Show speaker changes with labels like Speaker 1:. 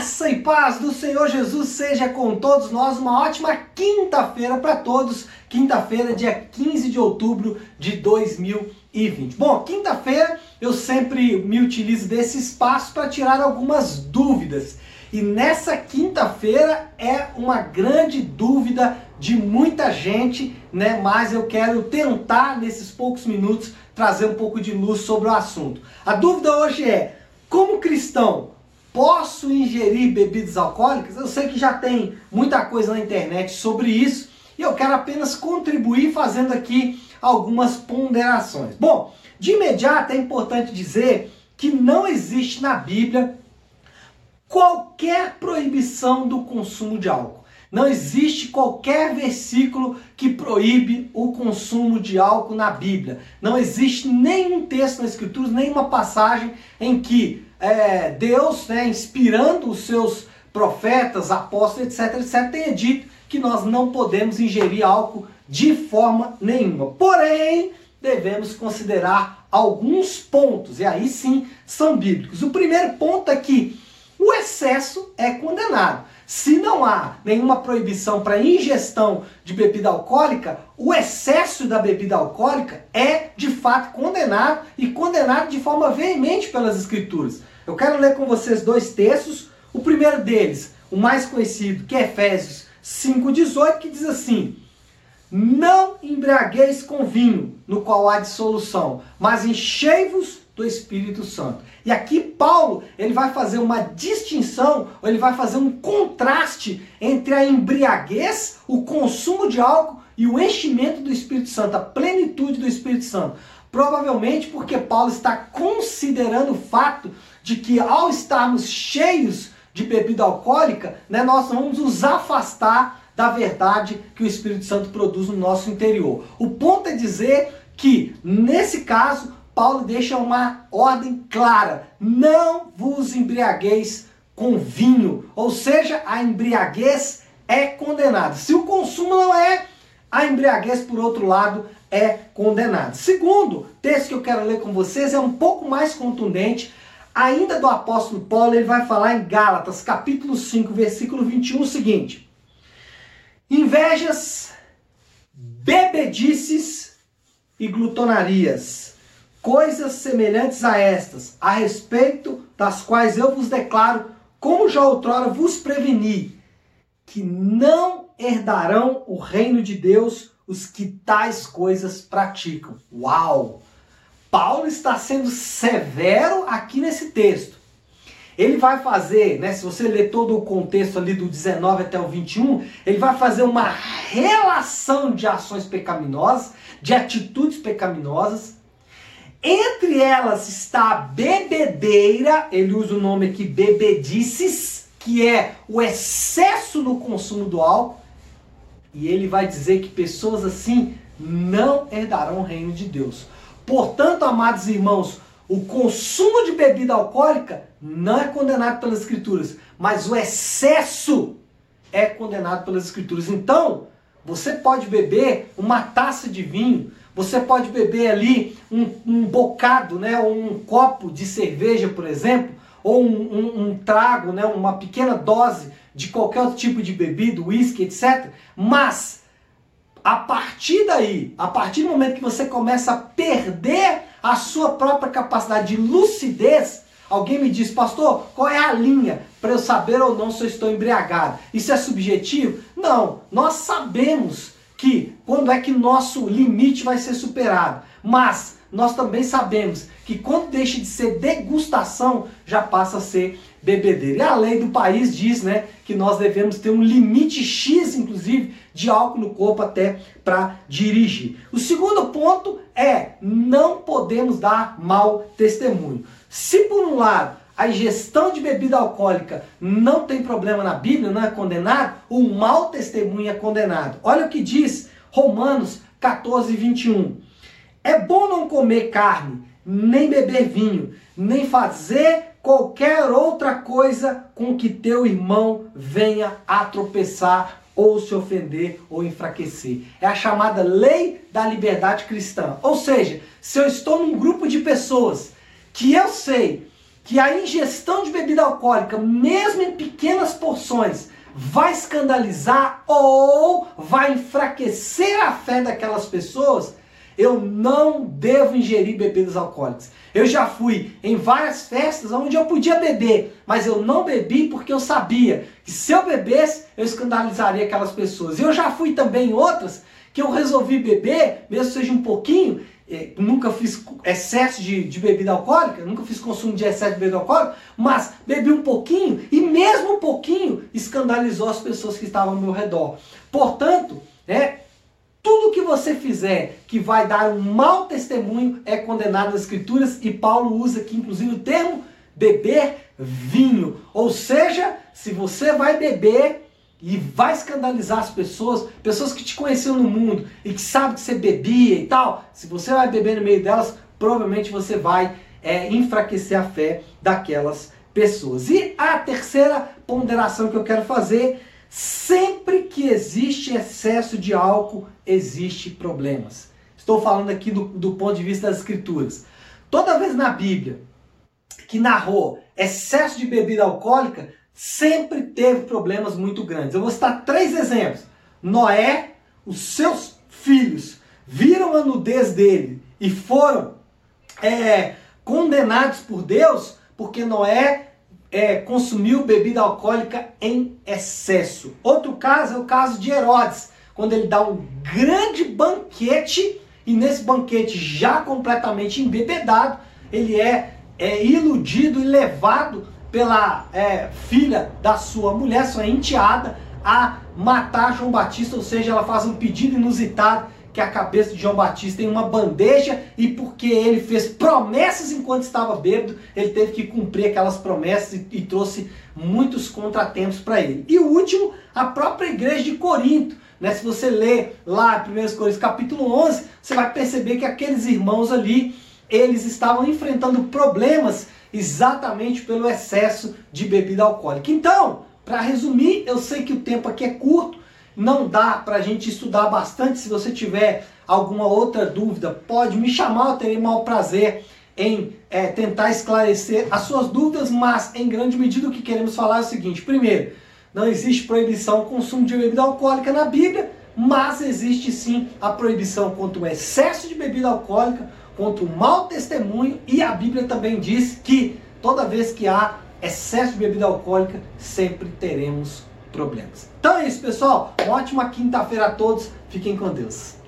Speaker 1: Graça e paz do Senhor Jesus seja com todos nós. Uma ótima quinta-feira para todos. Quinta-feira, dia 15 de outubro de 2020. Bom, quinta-feira eu sempre me utilizo desse espaço para tirar algumas dúvidas. E nessa quinta-feira é uma grande dúvida de muita gente, né? Mas eu quero tentar nesses poucos minutos trazer um pouco de luz sobre o assunto. A dúvida hoje é: como cristão, Posso ingerir bebidas alcoólicas? Eu sei que já tem muita coisa na internet sobre isso e eu quero apenas contribuir fazendo aqui algumas ponderações. Bom, de imediato é importante dizer que não existe na Bíblia qualquer proibição do consumo de álcool. Não existe qualquer versículo que proíbe o consumo de álcool na Bíblia. Não existe nenhum texto na Escritura, nenhuma passagem em que é, Deus, né, inspirando os seus profetas, apóstolos, etc, etc, tenha dito que nós não podemos ingerir álcool de forma nenhuma. Porém, devemos considerar alguns pontos, e aí sim são bíblicos. O primeiro ponto é que o excesso é condenado. Se não há nenhuma proibição para ingestão de bebida alcoólica, o excesso da bebida alcoólica é de fato condenado e condenado de forma veemente pelas Escrituras. Eu quero ler com vocês dois textos. O primeiro deles, o mais conhecido, que é Efésios 5,18, que diz assim: Não embriagueis com vinho, no qual há dissolução, mas enchei-vos do Espírito Santo. E aqui Paulo, ele vai fazer uma distinção, ou ele vai fazer um contraste entre a embriaguez, o consumo de álcool e o enchimento do Espírito Santo, a plenitude do Espírito Santo. Provavelmente porque Paulo está considerando o fato de que ao estarmos cheios de bebida alcoólica, né, nós vamos nos afastar da verdade que o Espírito Santo produz no nosso interior. O ponto é dizer que, nesse caso, Paulo deixa uma ordem clara: não vos embriagueis com vinho, ou seja, a embriaguez é condenada. Se o consumo não é, a embriaguez, por outro lado, é condenada. Segundo texto que eu quero ler com vocês é um pouco mais contundente, ainda do apóstolo Paulo, ele vai falar em Gálatas, capítulo 5, versículo 21, o seguinte: Invejas, bebedices e glutonarias coisas semelhantes a estas, a respeito das quais eu vos declaro, como já outrora vos preveni, que não herdarão o reino de Deus os que tais coisas praticam. Uau! Paulo está sendo severo aqui nesse texto. Ele vai fazer, né, se você ler todo o contexto ali do 19 até o 21, ele vai fazer uma relação de ações pecaminosas, de atitudes pecaminosas, entre elas está a bebedeira, ele usa o nome aqui bebedices, que é o excesso no consumo do álcool. E ele vai dizer que pessoas assim não herdarão o reino de Deus. Portanto, amados irmãos, o consumo de bebida alcoólica não é condenado pelas Escrituras, mas o excesso é condenado pelas Escrituras. Então, você pode beber uma taça de vinho, você pode beber ali um, um bocado, né, um copo de cerveja, por exemplo, ou um, um, um, trago, né, uma pequena dose de qualquer outro tipo de bebida, uísque, etc. Mas a partir daí, a partir do momento que você começa a perder a sua própria capacidade de lucidez, alguém me diz, pastor, qual é a linha para eu saber ou não se eu estou embriagado? Isso é subjetivo? Não, nós sabemos que quando é que nosso limite vai ser superado. Mas nós também sabemos que quando deixa de ser degustação, já passa a ser bebedeira. E a lei do país diz né, que nós devemos ter um limite X, inclusive, de álcool no corpo até para dirigir. O segundo ponto é não podemos dar mau testemunho. Se por um lado a ingestão de bebida alcoólica não tem problema na Bíblia, não é condenado, o mau testemunho é condenado. Olha o que diz Romanos 14, 21. É bom não comer carne, nem beber vinho, nem fazer qualquer outra coisa com que teu irmão venha a tropeçar ou se ofender ou enfraquecer. É a chamada lei da liberdade cristã. Ou seja, se eu estou num grupo de pessoas que eu sei que a ingestão de bebida alcoólica, mesmo em pequenas porções, vai escandalizar ou vai enfraquecer a fé daquelas pessoas, eu não devo ingerir bebidas alcoólicas. Eu já fui em várias festas onde eu podia beber, mas eu não bebi porque eu sabia que se eu bebesse, eu escandalizaria aquelas pessoas. Eu já fui também em outras que eu resolvi beber, mesmo seja um pouquinho, nunca fiz excesso de, de, bebida alcoólica, nunca fiz consumo de excesso de bebida alcoólica, mas bebi um pouquinho e mesmo um pouquinho escandalizou as pessoas que estavam ao meu redor. Portanto, né, tudo que você fizer que vai dar um mau testemunho é condenado nas escrituras e Paulo usa aqui inclusive o termo beber vinho. Ou seja, se você vai beber, e vai escandalizar as pessoas, pessoas que te conheciam no mundo e que sabem que você bebia e tal. Se você vai beber no meio delas, provavelmente você vai é, enfraquecer a fé daquelas pessoas. E a terceira ponderação que eu quero fazer: sempre que existe excesso de álcool, existe problemas. Estou falando aqui do, do ponto de vista das escrituras. Toda vez na Bíblia que narrou excesso de bebida alcoólica, sempre teve problemas muito grandes. Eu vou citar três exemplos. Noé, os seus filhos viram a nudez dele e foram é, condenados por Deus porque Noé é, consumiu bebida alcoólica em excesso. Outro caso é o caso de Herodes, quando ele dá um grande banquete e nesse banquete já completamente embebedado, ele é, é iludido e levado pela é, filha da sua mulher, sua enteada, a matar João Batista, ou seja, ela faz um pedido inusitado que a cabeça de João Batista em uma bandeja e porque ele fez promessas enquanto estava bêbado, ele teve que cumprir aquelas promessas e, e trouxe muitos contratempos para ele. E o último, a própria igreja de Corinto. Né? Se você ler lá 1 Coríntios capítulo 11, você vai perceber que aqueles irmãos ali, eles estavam enfrentando problemas exatamente pelo excesso de bebida alcoólica. Então, para resumir, eu sei que o tempo aqui é curto, não dá para a gente estudar bastante. Se você tiver alguma outra dúvida, pode me chamar, eu terei maior prazer em é, tentar esclarecer as suas dúvidas, mas em grande medida o que queremos falar é o seguinte: primeiro, não existe proibição ao consumo de bebida alcoólica na Bíblia, mas existe sim a proibição contra o excesso de bebida alcoólica, contra o mau testemunho e a Bíblia também diz que toda vez que há excesso de bebida alcoólica, sempre teremos problemas. Então é isso, pessoal. Uma ótima quinta-feira a todos. Fiquem com Deus.